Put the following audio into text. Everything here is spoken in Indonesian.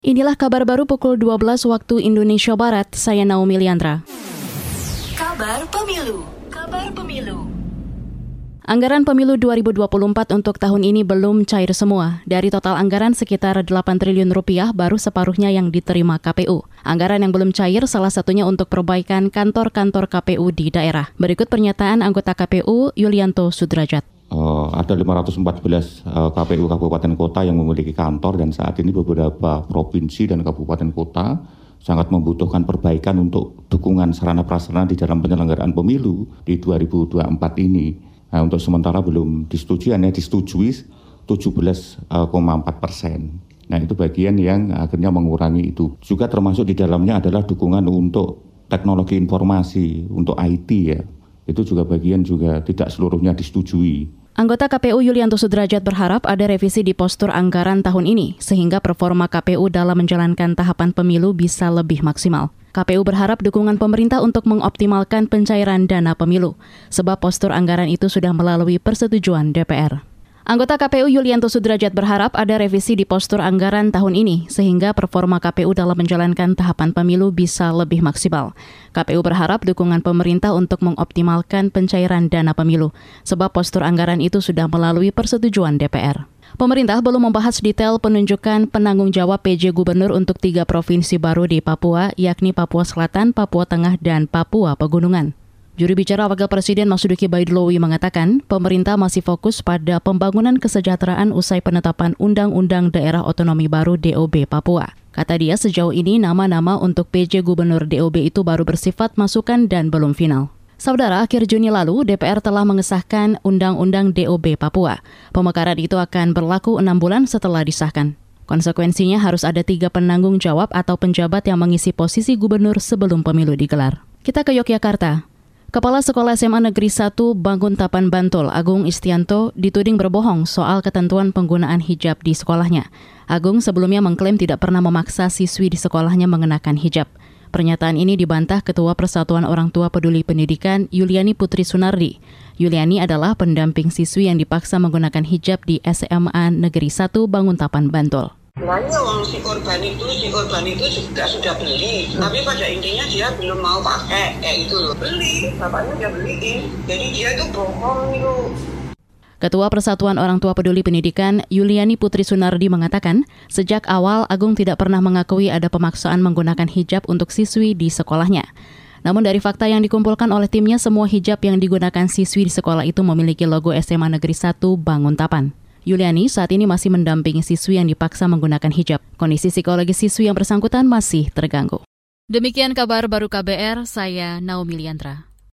Inilah kabar baru pukul 12 waktu Indonesia Barat, saya Naomi Liandra. Kabar Pemilu. Kabar Pemilu. Anggaran pemilu 2024 untuk tahun ini belum cair semua. Dari total anggaran sekitar 8 triliun rupiah, baru separuhnya yang diterima KPU. Anggaran yang belum cair salah satunya untuk perbaikan kantor-kantor KPU di daerah. Berikut pernyataan anggota KPU Yulianto Sudrajat uh, ada 514 uh, KPU kabupaten kota yang memiliki kantor dan saat ini beberapa provinsi dan kabupaten kota sangat membutuhkan perbaikan untuk dukungan sarana prasarana di dalam penyelenggaraan pemilu di 2024 ini. Nah, untuk sementara belum disetujui, hanya disetujui 17,4 persen. Nah itu bagian yang akhirnya mengurangi itu. Juga termasuk di dalamnya adalah dukungan untuk teknologi informasi, untuk IT ya. Itu juga bagian juga tidak seluruhnya disetujui. Anggota KPU Yulianto Sudrajat berharap ada revisi di postur anggaran tahun ini, sehingga performa KPU dalam menjalankan tahapan pemilu bisa lebih maksimal. KPU berharap dukungan pemerintah untuk mengoptimalkan pencairan dana pemilu, sebab postur anggaran itu sudah melalui persetujuan DPR. Anggota KPU Yulianto Sudrajat berharap ada revisi di postur anggaran tahun ini sehingga performa KPU dalam menjalankan tahapan pemilu bisa lebih maksimal. KPU berharap dukungan pemerintah untuk mengoptimalkan pencairan dana pemilu sebab postur anggaran itu sudah melalui persetujuan DPR. Pemerintah belum membahas detail penunjukan penanggung jawab PJ Gubernur untuk tiga provinsi baru di Papua, yakni Papua Selatan, Papua Tengah, dan Papua Pegunungan. Juru bicara Wakil Presiden Masuduki Baidlowi mengatakan, pemerintah masih fokus pada pembangunan kesejahteraan usai penetapan Undang-Undang Daerah Otonomi Baru DOB Papua. Kata dia, sejauh ini nama-nama untuk PJ Gubernur DOB itu baru bersifat masukan dan belum final. Saudara, akhir Juni lalu DPR telah mengesahkan Undang-Undang DOB Papua. Pemekaran itu akan berlaku enam bulan setelah disahkan. Konsekuensinya harus ada tiga penanggung jawab atau penjabat yang mengisi posisi gubernur sebelum pemilu digelar. Kita ke Yogyakarta. Kepala Sekolah SMA Negeri 1 Bangun Tapan Bantul, Agung Istianto, dituding berbohong soal ketentuan penggunaan hijab di sekolahnya. Agung sebelumnya mengklaim tidak pernah memaksa siswi di sekolahnya mengenakan hijab. Pernyataan ini dibantah Ketua Persatuan Orang Tua Peduli Pendidikan Yuliani Putri Sunardi. Yuliani adalah pendamping siswi yang dipaksa menggunakan hijab di SMA Negeri 1 Bangun Tapan Bantul. Uang si korban itu, si korban itu juga sudah beli, tapi pada intinya dia belum mau pakai kayak itu loh. Beli, bapaknya dia beliin. Jadi dia tuh bohong itu. Ketua Persatuan Orang Tua Peduli Pendidikan, Yuliani Putri Sunardi mengatakan, sejak awal Agung tidak pernah mengakui ada pemaksaan menggunakan hijab untuk siswi di sekolahnya. Namun dari fakta yang dikumpulkan oleh timnya, semua hijab yang digunakan siswi di sekolah itu memiliki logo SMA Negeri 1 Bangun Tapan. Yuliani saat ini masih mendampingi siswi yang dipaksa menggunakan hijab. Kondisi psikologis siswi yang bersangkutan masih terganggu. Demikian kabar baru KBR, saya Naomi Liandra.